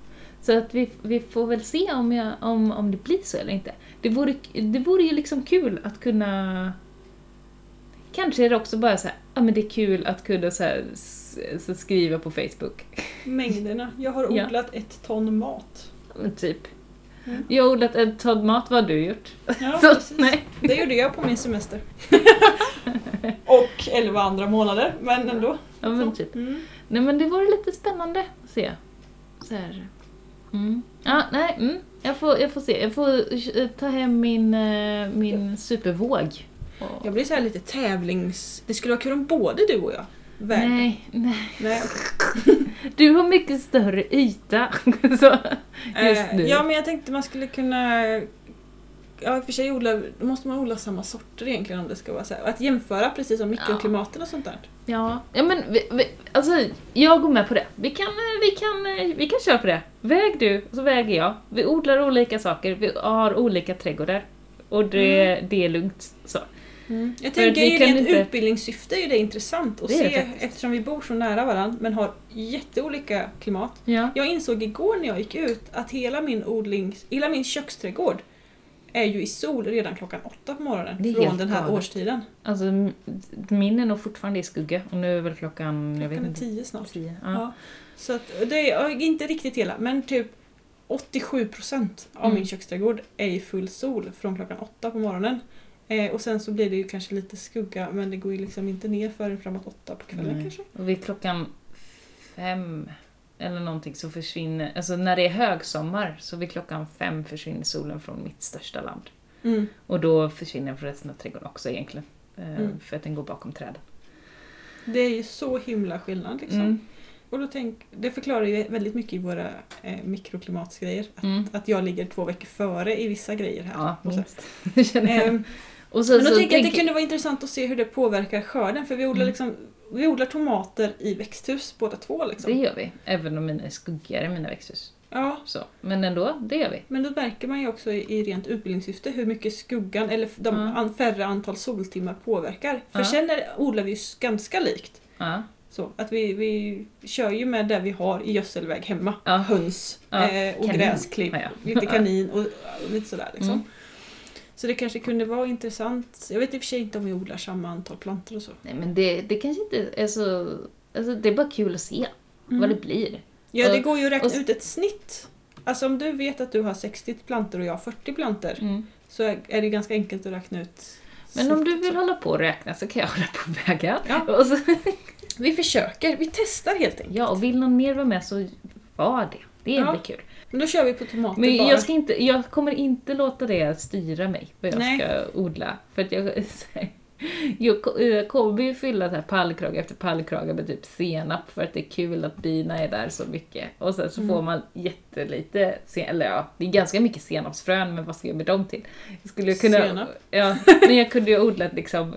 Så att vi, vi får väl se om, jag, om, om det blir så eller inte. Det vore, det vore ju liksom kul att kunna... Kanske är det också bara så här, ja men det är kul att kunna så här, så skriva på Facebook. Mängderna. Jag har Ja. odlat ett ton mat. Men Typ. Mm. Jag har odlat en ton mat, vad har du gjort? Ja, så, precis. nej. Det gjorde jag på min semester. Och 11 andra månader, men ändå. Ja men typ. Mm. Nej men det vore lite spännande att se. Så här. Mm. Ja, nej, mm. jag, får, jag får se. Jag får eh, ta hem min, eh, min supervåg. Och- Jag blir så här lite tävlings... Det skulle vara kul om både du och jag vägde. Nej, nej. Nej. Du har mycket större yta. så, just Eh, nu. Ja, men jag tänkte man skulle kunna... Ja, i och för sig odla, då måste man odla samma sorter egentligen om det ska vara så här. Att jämföra precis som mikroklimaten och sånt där. Ja, ja men vi, vi, alltså, jag går med på det. Vi kan, eh, vi, kan, eh, vi kan köra på det. Väg du, och så väger jag. Vi odlar olika saker, vi har olika trädgårdar. Och det, det är lugnt. Så. Jag Mm. För tänker kan rent inte- utbildningssyfte är det intressant att Det det se faktiskt. eftersom vi bor så nära varandra men har jätteolika klimat. Ja. Jag insåg igår när jag gick ut att hela min odlings, hela min köksträdgård är ju i sol redan klockan åtta på morgonen Det är från helt den här galet. årstiden. Alltså, min är nog fortfarande i skugga. Och nu är väl klockan, jag vet Klockan är inte, tio snart. tio. Ja. Ja. Så att, det är inte riktigt hela, men typ 87% av Mm. min köksträdgård är i full sol från klockan åtta på morgonen. Eh, och sen så blir det ju kanske lite skugga men det går ju liksom inte ner förrän framåt åtta på kvällen Nej. kanske. Och vid klockan fem eller någonting så försvinner, alltså när det är högsommar så vid klockan fem försvinner solen från mitt största land. Mm. Och då försvinner den från resten av trädgården också egentligen. Eh, Mm. För att den går bakom träden. Det är ju så himla skillnad liksom. Mm. Och då tänk, det förklarar ju väldigt mycket i våra eh, mikroklimatsgrejer. Att, Mm. att jag ligger två veckor före i vissa grejer här. Ja, Och så. minst. Ehm, Och så, men då så tänker jag att det kunde vara intressant att se hur det påverkar skörden för vi odlar, Mm. liksom, vi odlar tomater i växthus båda två. Liksom. Det gör vi, även om mina är skuggigare mina växthus. Ja, Så. Men ändå, det gör vi. men då märker man ju också i, i rent utbildningssyfte hur mycket skuggan eller de Ja. färre antal soltimmar påverkar. För Ja. sen är, odlar vi ju ganska likt. Ja. Så, att vi, vi kör ju med det vi har i gödselväg hemma. Ja. Höns Ja, eh, och kanin. gräsklipp, lite kanin och, och lite sådär. Liksom. Mm. Så det kanske kunde vara intressant. Jag vet i och för sig inte om vi odlar samma antal plantor och så. Nej men det, det kanske inte är så... Alltså det är bara kul att se vad det blir. Ja, det går ju att räkna och- ut ett snitt. Alltså om du vet att du har 60 plantor och jag har 40 plantor Mm. så är det ganska enkelt att räkna ut Men om du vill hålla på och räkna så kan jag hålla på och väga. Ja. Så, Vi försöker, vi testar helt enkelt. ja, och vill någon mer vara med så var det. Det Ja. blir kul. Men då kör vi på tomater Men bara. jag, ska inte, jag kommer inte låta det styra mig, vad jag Nej. ska odla. För att jag, jag jag kommer ju fylla så här pallkrage efter pallkrage med typ senap för att det är kul att bina är där så mycket. Och sen så Mm. får man jättelite, sen, eller ja, det är ganska mycket senapsfrön, men vad ska jag med dem till? Jag skulle kunna, Senap? Ja, men jag kunde ju odla liksom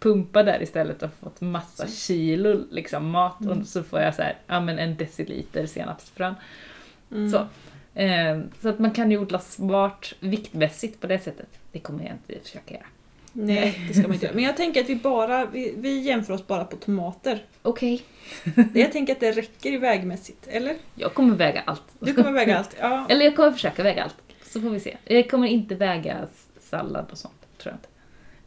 pumpa där istället och fått massa kilo liksom mat Mm. och så får jag så här, ja men en deciliter senapsfrön. Mm. Så. Eh, så att man kan ju odla smart viktmässigt på det sättet. Det kommer jag inte försöka göra. Nej, det ska man inte göra. Men jag tänker att vi bara, vi, vi jämför oss bara på tomater. Okej. Det- Jag tänker att det räcker i vägmässigt, eller? Jag kommer väga allt. Du kommer väga allt. Ja. Eller jag kommer försöka väga allt. Så får vi se. Jag kommer inte väga sallad och sånt, tror jag inte.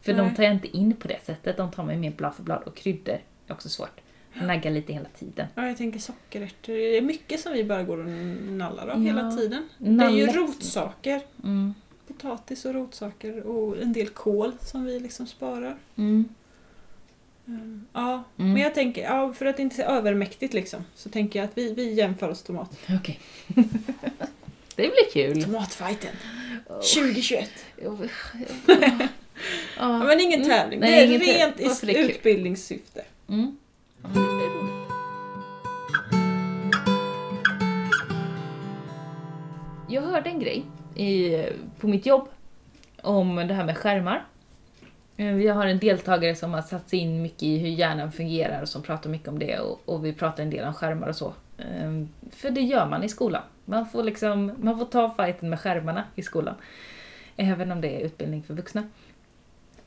För de Nej. tar jag inte in på det sättet. De tar mig mer blad för blad. Och kryddor är också svårt. Jag naggar lite hela tiden. ja, jag tänker sockerärtor. Det är mycket som vi bara går och nallar av Ja. hela tiden. Det är ju Nallet. rotsaker. Mm. Potatis och rotsaker och en del kål som vi liksom sparar. Mm. Mm, Ja, men jag tänker, ja, för att det inte är övermäktigt liksom, så tänker jag att vi, vi jämför oss tomat. Okej. det blir kul. Tomatfighten 2021. Ja, Ja, men ingen Mm. tävling, Nej, det är rent i utbildningssyfte. Mm. Det roligt. Jag hörde en grej i, på mitt jobb om det här med skärmar. Eh, vi har en deltagare som har satt sig in mycket i hur hjärnan fungerar och som pratar mycket om det och, och vi pratar en del om skärmar och så. Eh, för det gör man i skolan. Man får, liksom, man får ta fighten med skärmarna i skolan. Även om det är utbildning för vuxna.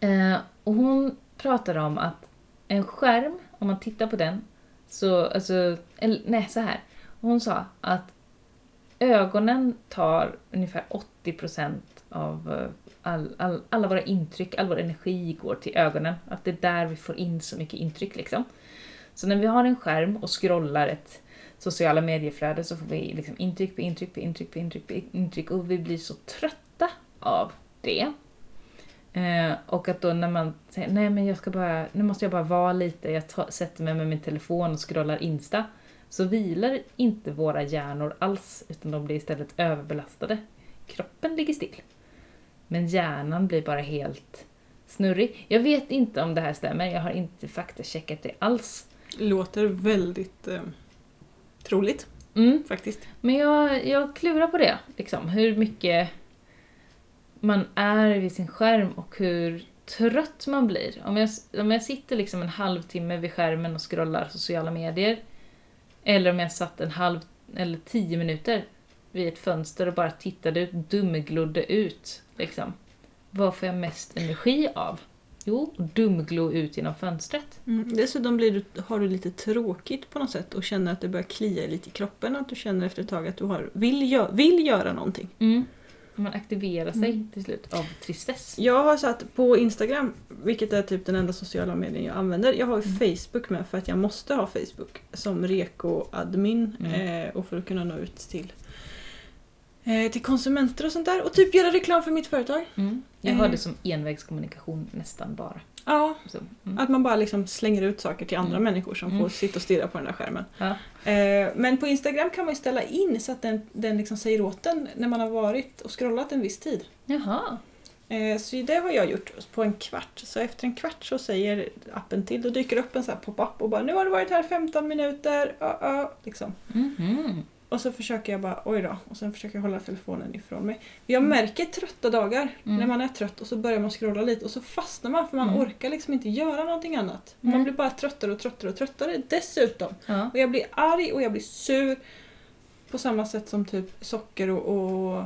Eh, och hon pratar om att en skärm, om man tittar på den, så, alltså, eller nej så här. Hon sa att ögonen tar ungefär 80% av eh, all, all, alla våra intryck, all vår energi går till ögonen. Att det är där vi får in så mycket intryck liksom. Så när vi har en skärm och scrollar ett sociala medieflöde så får vi liksom intryck på intryck på intryck på intryck på intryck och vi blir så trötta av det. Eh, och att då när man säger nej men jag ska bara, nu måste jag bara vara lite, jag tar, sätter mig med min telefon och scrollar Insta. Så vilar inte våra hjärnor alls, utan de blir istället överbelastade. Kroppen ligger still. Men hjärnan blir bara helt snurrig. Jag vet inte om det här stämmer, jag har inte faktacheckat det alls. Låter väldigt eh, troligt Mm. faktiskt. Men jag, jag klurar på det, liksom. Hur mycket man är vid sin skärm och hur trött man blir. Om jag, om jag sitter liksom en halvtimme vid skärmen och scrollar sociala medier, eller om jag satt en halv eller tio minuter vid ett fönster och bara tittade ut, dumglodde ut, liksom. Vad får jag mest energi av? Jo, dumglo ut genom fönstret. Mm. Dessutom blir du, har du lite tråkigt på något sätt och känner att det börjar klia lite i kroppen. Att du känner efter ett tag att du har, vill, gö- vill göra någonting. Mm. Man aktiverar sig Mm. till slut av tristess. Jag har satt på Instagram, vilket är typ den enda sociala medien jag använder. Jag har ju Mm. Facebook med för att jag måste ha Facebook som reko-admin Mm. eh, och för att kunna nå ut till, eh, till konsumenter och sånt där. Och typ göra reklam för mitt företag. Mm. Jag har Eh. det som envägskommunikation nästan bara. Ja, Så, mm. att man bara liksom slänger ut saker till andra Mm. människor som Mm. får sitta och stirra på den där skärmen. Ja. Eh, men på Instagram kan man ju ställa in så att den, den liksom säger åt den när man har varit och scrollat en viss tid. Jaha. Eh, Så det har jag gjort på en kvart. Så efter en kvart så säger appen till, då dyker upp en sån här pop-up och bara nu har du varit här 15 minuter, uh, uh, liksom. Mhm. Och så försöker jag bara, oj då, och sen försöker jag hålla telefonen ifrån mig. Jag Mm. märker trötta dagar Mm. när man är trött och så börjar man scrolla lite och så fastnar man för man Mm. orkar liksom inte göra någonting annat. Nej. Man blir bara tröttare och tröttare och tröttare dessutom. Ja. Och jag blir arg och jag blir sur på samma sätt som typ socker och, och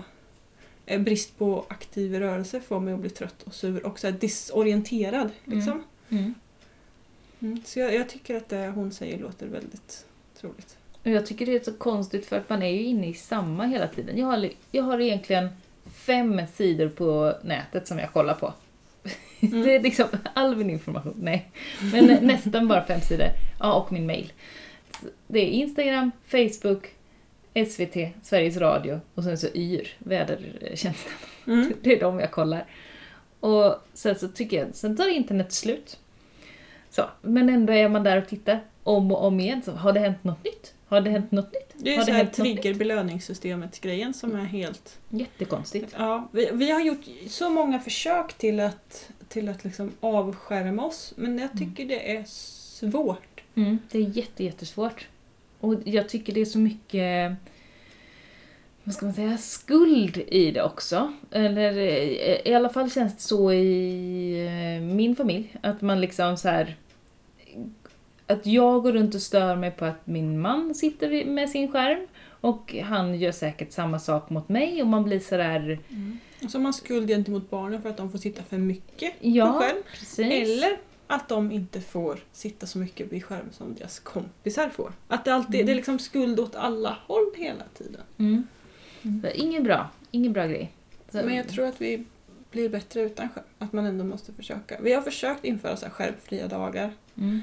eh, brist på aktiv rörelse får mig att bli trött och sur och så disorienterad. Liksom. Mm. Mm. Så jag, jag tycker att det hon säger låter väldigt troligt. Och jag tycker det är så konstigt för att man är ju inne i samma hela tiden. Jag har, jag har egentligen fem sidor på nätet som jag kollar på. Mm. Det är liksom all min information, nej. Men nä- nästan bara fem sidor. Ja, och min mail. Det är Instagram, Facebook, SVT, Sveriges Radio och sen så YR, vädertjänsten. Mm. Det är de jag kollar. Och sen så tycker jag, sen tar internet slut. Så, men ändå är man där och tittar om och om igen. Så, har det hänt något nytt? Har det hänt något nytt? Det är har så här något nytt? trigger-belöningssystemet-grejen som är helt... Jättekonstigt. Ja, vi, vi har gjort så många försök till att, till att liksom avskärma oss men jag tycker det är svårt. Mm, det är jätte, jättesvårt. Och jag tycker det är så mycket vad ska man säga, skuld i det också. Eller i alla fall känns det så i eh, min familj. Att man liksom så här att jag går runt och stör mig på att min man sitter med sin skärm Och han gör säkert samma sak mot mig och man blir sådär... Och så har man skuld gentemot barnen för att de får sitta för mycket på Ja, skärm. precis. Eller att de inte får sitta så mycket vid skärm som deras kompisar får. Att det alltid Mm. det är liksom skuld åt alla håll hela tiden. Mm. Mm. Ingen bra. Ingen bra grej. Så, Men jag tror att vi blir bättre utan skärm. Att man ändå måste försöka. Vi har försökt införa så här skärmfria dagar. Mm.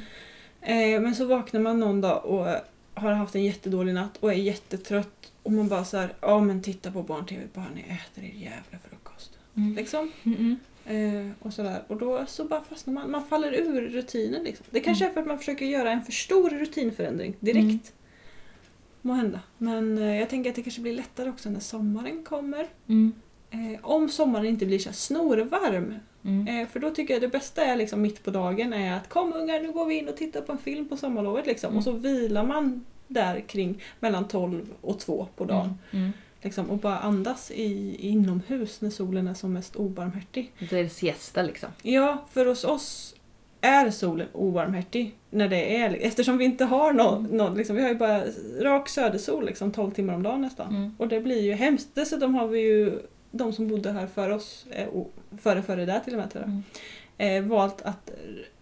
Eh, men så vaknar man någon dag och har haft en jättedålig natt och är jättetrött. Och man bara så här, ja men titta på barn-tv bara ni äter er jävla frukost. Mm. Liksom. Mm. Eh, och sådär. Och då så bara fastnar man, man faller ur rutinen. Liksom. Det kanske är för att man försöker göra en för stor rutinförändring direkt. Mm. Må hända. Men eh, jag tänker att det kanske blir lättare också när sommaren kommer. Mm. Eh, om sommaren inte blir så snorvarm. Mm. Eh, för då tycker jag det bästa är liksom mitt på dagen är att kom ungar nu går vi in och tittar på en film på sommarlovet. Liksom. Mm. Och så vilar man där kring mellan 12 och 2 på dagen. Mm. Liksom, och bara andas i, inomhus när solen är som mest obarmhärtig. Då är det siesta liksom. Ja, för hos oss är solen obarmhärtig när det är, eftersom vi inte har någon, någon liksom, vi har ju bara rak södersol liksom 12 timmar om dagen nästan. Mm. Och det blir ju hemskt. Dessutom har vi ju de som bodde här före oss, eh, och före före där till och med tror jag, Mm. eh, valt att,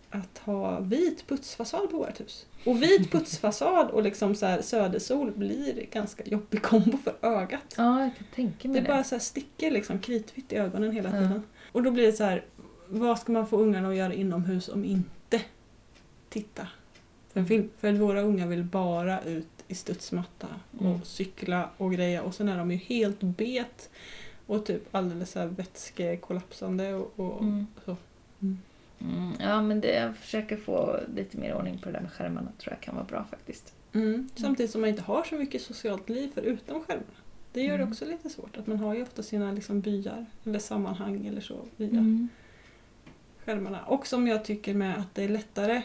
att ha vit putsfasad på vårt hus. Och vit putsfasad och liksom så här södersol blir ganska jobbig kombo för ögat. Ja, jag kan tänka Det mig det. bara så här sticker liksom kritvitt i ögonen hela tiden. Och då blir det så här, vad ska man få ungarna att göra inomhus om inte titta på en film? För våra unga vill bara ut i studsmatta och Mm. cykla och greja och sen är de ju helt bet och typ alldeles så här vätskekollapsande och, och Mm. så. Mm. Ja, men det, jag försöker få lite mer ordning på det där med skärmarna tror jag kan vara bra faktiskt. Mm. Samtidigt som man inte har så mycket socialt liv förutom skärmarna. Det gör det Mm. också lite svårt. Att man har ju ofta sina liksom byar eller sammanhang eller så via Mm. skärmarna. Och som jag tycker med att det är lättare,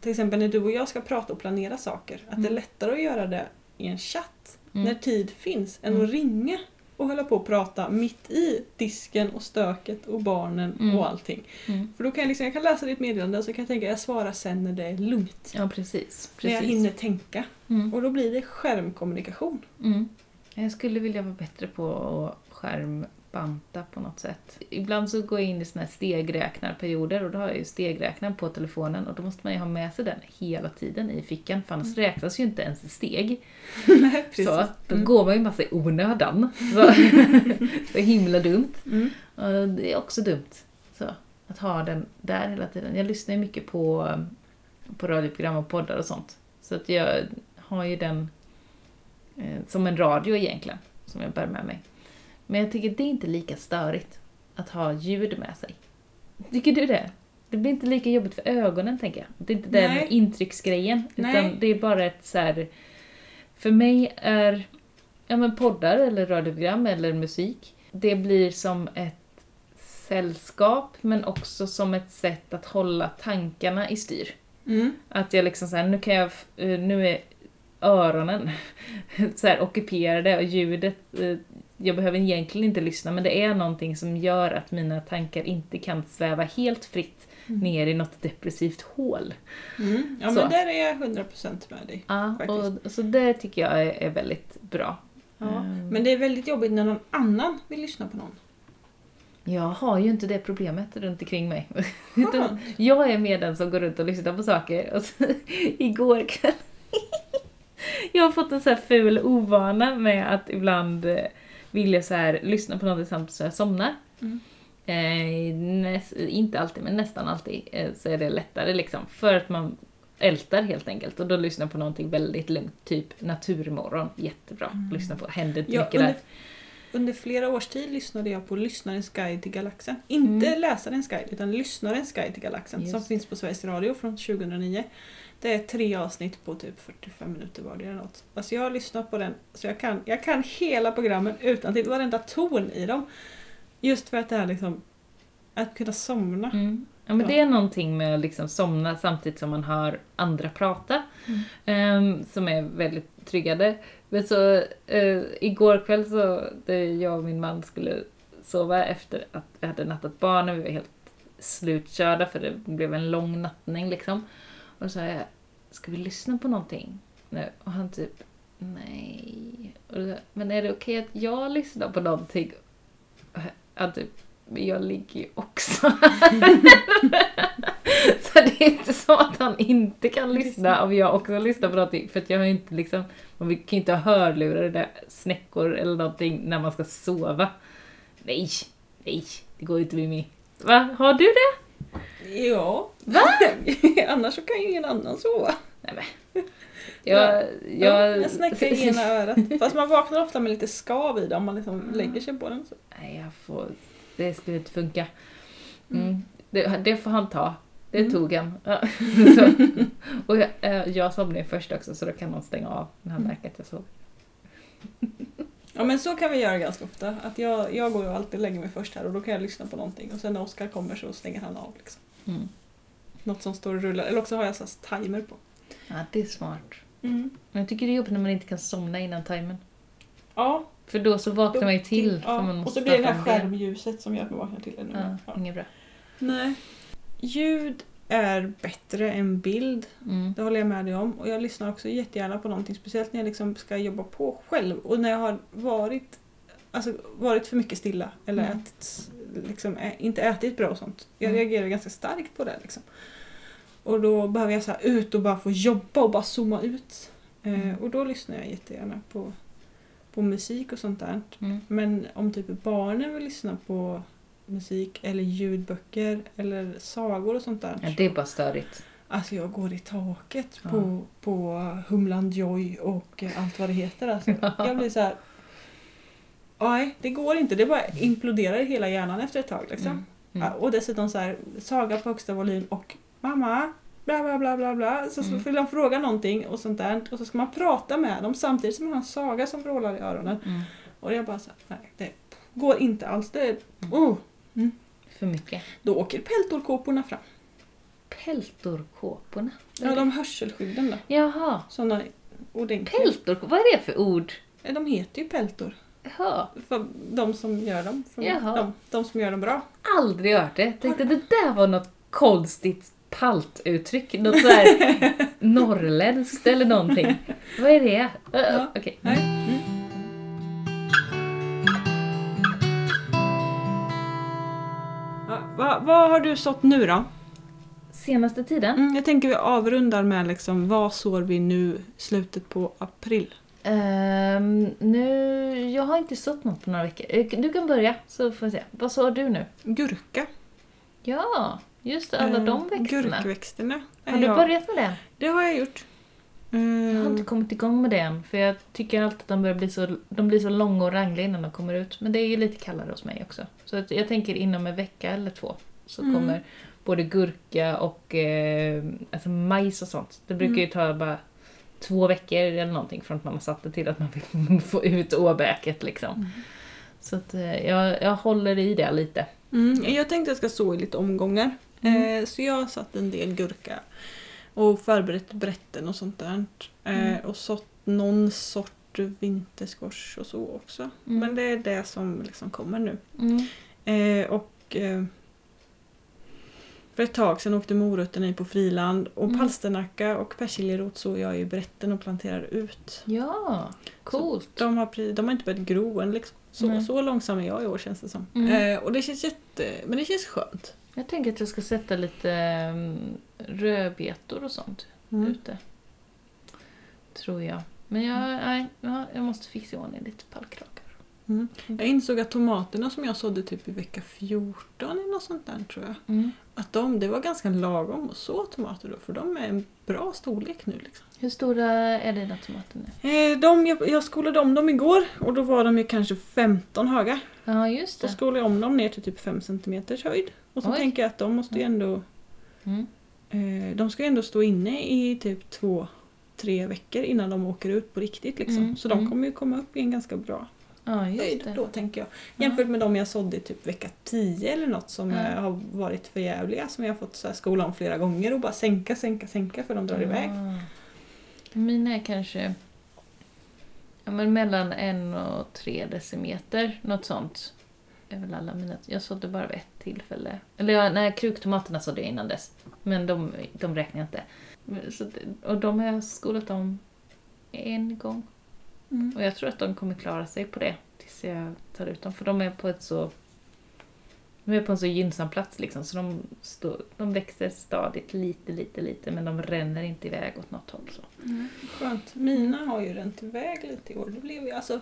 till exempel när du och jag ska prata och planera saker, att det är Mm. lättare att göra det i en chatt Mm. när tid finns än Mm. att ringa och hålla på och prata mitt i disken och stöket och barnen Mm. och allting. Mm. För då kan jag, liksom, jag kan läsa ditt meddelande och så kan jag tänka att jag svarar sen när det är lugnt. Ja, precis. När jag precis. hinner tänka. Mm. Och då blir det skärmkommunikation. Mm. Jag skulle vilja vara bättre på att skärmbanta på något sätt. Ibland så går jag in i såna här stegräknarperioder och då har jag ju stegräknaren på telefonen och då måste man ju ha med sig den hela tiden i fickan för annars räknas ju inte ens steg. Nej, Så, då Mm. går man ju massa i onödan. Så, så himla dumt. Mm. Och det är också dumt. Så, att ha den där hela tiden. Jag lyssnar ju mycket på, på radioprogram och poddar och sånt. Så att jag har ju den eh, som en radio egentligen, som jag bär med mig. Men jag tycker det är inte lika störigt att ha ljud med sig. Tycker du det? Det blir inte lika jobbigt för ögonen, tänker jag. Det är inte den Nej. intrycksgrejen, Nej. utan det är bara ett så här... För mig är ja, men poddar eller radioprogram eller musik, det blir som ett sällskap men också som ett sätt att hålla tankarna i styr. Mm. Att jag liksom såhär, nu kan jag, eh, nu är öronen så här ockuperade och ljudet, eh, jag behöver egentligen inte lyssna men det är någonting som gör att mina tankar inte kan sväva helt fritt Mm. ner i något depressivt hål. Mm. Ja Så. men där är jag 100% med dig. Ja, Faktiskt. och, så det tycker jag är, är väldigt bra. Ja. Mm. Men det är väldigt jobbigt när någon annan vill lyssna på någon. Jag har ju inte det problemet runt omkring mig. Utan jag är med den som går runt och lyssnar på saker. Och så, igår kväll... jag har fått en så här ful ovana med att ibland eh, vilja så här, lyssna på något samtidigt så jag somnar. Mm. Eh, näs, inte alltid, men nästan alltid eh, så är det lättare liksom. För att man ältar helt enkelt. Och då lyssnar jag på någonting väldigt lugnt, typ Naturmorgon. Jättebra. Mm. Lyssna på, händer Ja, mycket under, där. under flera års tid lyssnade jag på Lyssnarens guide till galaxen. Inte Mm. Läsarens guide, utan Lyssnarens guide till galaxen Just. som finns på Sveriges Radio från 2009. Det är tre avsnitt på typ 45 minuter var eller något. Alltså jag har lyssnat på den, så jag kan, jag kan hela programmen utan till varenda ton i dem. Just för att det är liksom att kunna somna. Mm. Ja, men. Det är någonting med att liksom somna samtidigt som man hör andra prata. Mm. ehm, som är väldigt tryggande. Men så eh, igår kväll så, där jag och min man skulle sova efter att vi hade nattat barnen, vi var helt slutkörda för det blev en lång nattning liksom. Och så sa jag, ska vi lyssna på någonting nu? Och han typ, Nej. Och Men är det okej att jag lyssnar på någonting? Han typ, men jag ligger ju också Så det är inte så att han inte kan lyssna om jag också lyssnar på någonting. För att jag har inte liksom, man kan ju inte ha hörlurar eller snäckor eller någonting när man ska sova. Nej, nej, det går ju inte med mig. Va? Har du det? Ja. Va? Annars så kan ju ingen annan sova. Nej men. Jag, jag, jag snäckar i ena örat. Fast man vaknar ofta med lite skav i det om man liksom lägger sig på den. Så. Nej, jag får... Det skulle inte funka. Mm. Mm. Det, det får han ta. Det Mm. tog han. Så. Och jag, eh, jag somnade först också så då kan han stänga av när han Mm. märker att jag sover. Ja men så kan vi göra ganska ofta. Att jag, jag går ju alltid och lägger mig först här och då kan jag lyssna på någonting och sen när Oskar kommer så stänger han av. Liksom. Mm. Något som står och rullar. Eller också har jag så timer på. Ja, det är smart. Mm. Men jag tycker det är jobbigt när man inte kan somna innan timern. Ja. För då så vaknar man ju till. Ja. man Och så blir det det här skärmljuset som gör att man vaknar till ännu Ja. Ja. inget bra. Nej. Ljud är bättre än bild. Mm. Det håller jag med dig om. Och jag lyssnar också jättegärna på någonting. Speciellt när jag liksom ska jobba på själv. Och när jag har varit, alltså, varit för mycket stilla. Eller Mm. ätit, liksom, ä, inte ätit bra och sånt. Jag Mm. reagerar ganska starkt på det. Liksom. Och då behöver jag så ut och bara få jobba och bara zooma ut. Eh, Mm. och då lyssnar jag jättegärna på, på musik och sånt där. Mm. Men om typ barnen vill lyssna på musik eller ljudböcker eller sagor och sånt där. Ja, det är bara störigt. Alltså jag går i taket Ja. på, på Humland Joy och eh, allt vad det heter. Alltså. Jag blir så här. Nej, det går inte. Det bara imploderar i hela hjärnan efter ett tag. Liksom. Mm. Mm. Ja, och dessutom så här, saga på högsta volym och mamma, bla bla bla bla bla. Så, så Mm. vill de fråga någonting och sånt där. Och så ska man prata med dem samtidigt som man har en saga som vrålar i öronen. Mm. Och jag bara så här, nej, det går inte alls. Det, Mm. För mycket. Då åker peltorkåporna fram. Peltorkåporna. Ja, de hörselskydden då. Jaha. Såna ordentliga. Peltorkåpor, vad är det för ord? De heter ju peltor. Jaha. För de som gör dem. För Jaha. de, de som gör dem bra. aldrig hört det. Tänkte det där var något konstigt paltuttryck. Något sådär norrländskt eller någonting. Vad är det? Uh, Ja. Okej. Nej. Ja, vad, har du sått nu då? Senaste tiden? Mm, jag tänker vi avrundar med liksom, vad sår vi nu slutet på april? Ehm, nu, jag har inte sått något på några veckor. Eh, Du kan börja så får vi se. Vad sa du nu? Gurka. Ja, just det, alla Eh, de växterna. Gurkväxterna. Har du jag- börjat med det? Det har jag gjort. Jag har Mm. inte kommit igång med det än. För jag tycker alltid att de, börjar bli så, de blir så långa och rangliga innan de kommer ut. Men det är ju lite kallare hos mig också. Så att jag tänker inom en vecka eller två så Mm. kommer både gurka och eh, alltså majs och sånt. Det brukar ju ta bara två veckor eller någonting från att man har satt det till att man vill få ut åbäket liksom. Mm. Så att eh, jag, jag håller i det lite. Mm, jag tänkte jag ska så i lite omgångar. Mm. Eh, så jag har satt en del gurka och förberett brätten och sånt där. Eh, Mm. och sått någon sort vintersquash och så också. Mm. Men det är det som liksom kommer nu. Mm. Eh, och eh, för ett tag sedan åkte morötterna i på friland och Mm. palsternacka och persiljerot så jag i brätten och planterar ut. Ja, coolt. De har, de har inte börjat gro än liksom. Så, så långsam är jag i år känns det som. Mm. Eh, och det känns jätte... Men det känns skönt. Jag tänker att jag ska sätta lite um, rödbetor och sånt Mm. ute. Tror jag. Men jag, nej, ja, jag måste fixa i ordning lite pallkragar. Mm. Jag insåg att tomaterna som jag sådde typ i vecka 14 eller något sånt där tror jag. Mm. Att de, det var ganska lagom att så tomater då för de är en bra storlek nu liksom. Hur stora är dina tomater nu? Eh, de, jag, jag skolade om dem igår och då var de ju kanske 15 höga. Ja, just Så det. skolade jag om dem ner till typ 5 cm höjd. Och så Oj. tänker jag att de måste ju ändå... Mm. Eh, de ska ju ändå stå inne i typ två, tre veckor innan de åker ut på riktigt liksom. Mm, Så de mm. kommer ju komma upp i en ganska bra Ja, höjd då tänker jag. Jämfört med de jag sådde i typ vecka 10 eller något som Ja. har varit för jävliga som jag har fått så här skola om flera gånger och bara sänka, sänka, sänka för de drar iväg. Ja. Mina är kanske ja, men mellan en och tre decimeter, något sånt. Är väl alla mina. Jag sådde bara vid ett tillfälle. Eller ja, nej, kruktomaterna sådde jag innan dess. Men de, de räknar jag inte. Så, och de har jag skolat om en gång. Mm. Och jag tror att de kommer klara sig på det tills jag tar ut dem. För de är på ett så... De är på en så gynnsam plats liksom, så de, stå, de växer stadigt lite, lite, lite, men de ränner inte iväg åt något håll. Så. Skönt. Mina har ju ränt iväg lite i år. Det blev ju alltså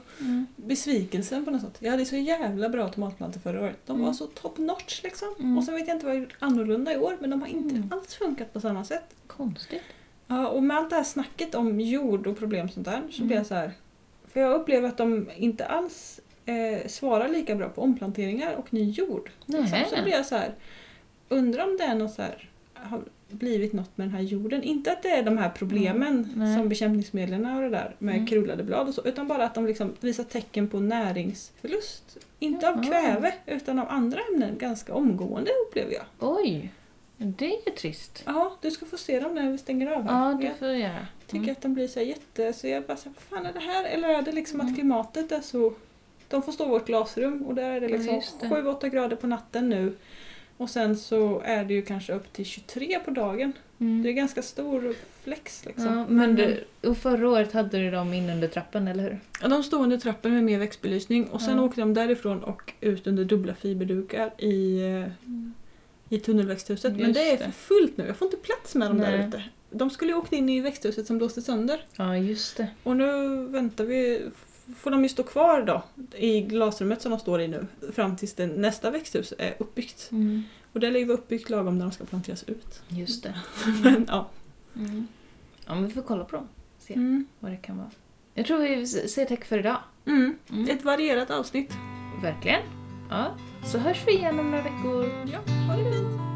besvikelsen på något sätt. Jag hade så jävla bra tomatplantor förra året. De var Mm. så top notch liksom. Mm. Och sen vet jag inte vad jag gjort annorlunda i år men de har inte Mm. alls funkat på samma sätt. Konstigt. Ja, och med allt det här snacket om jord och problem sånt där så Mm. blir jag så här. För jag upplever att de inte alls eh, svarar lika bra på omplanteringar och ny jord. Liksom. Så blir jag så här. Undrar om det är något så här, har blivit något med den här jorden. Inte att det är de här problemen Mm, som bekämpningsmedlen och det där med Mm. krullade blad och så. Utan bara att de liksom visar tecken på näringsförlust. Inte av Jaha. kväve utan av andra ämnen ganska omgående upplever jag. Oj! Det är ju trist. Ja, du ska få se dem när vi stänger av här. Ja, det får jag göra. tycker Mm. att de blir så jätte... Så jag bara så här, vad fan är det här? Eller är det liksom Mm. att klimatet är så... De får stå i vårt glasrum och där är det Ja, liksom det. 7-8 grader på natten nu. Och sen så är det ju kanske upp till 23 på dagen. Mm. Det är ganska stor flex liksom. Ja, men du, och förra året hade du dem in under trappan, eller hur? Ja, de stod under trappen med mer växtbelysning och sen Ja. åkte de därifrån och ut under dubbla fiberdukar i, eh, i tunnelväxthuset. Men Just det är för fullt nu, jag får inte plats med dem där Nej. ute. De skulle ju åkt in i växthuset som blåste sönder. Ja, just det. Och nu väntar vi, får de ju stå kvar då i glasrummet som de står i nu fram tills det nästa växthus är uppbyggt. Och det lär ju vara uppbyggt lagom när de ska planteras ut. Just det. Men ja. Mm. Ja, men vi får kolla på dem. Se Mm. vad det kan vara. Jag tror vi säger tack för idag. Mm. Mm. Ett varierat avsnitt. Verkligen. Ja. Så hörs vi igen om några veckor. Ja, ha det fint!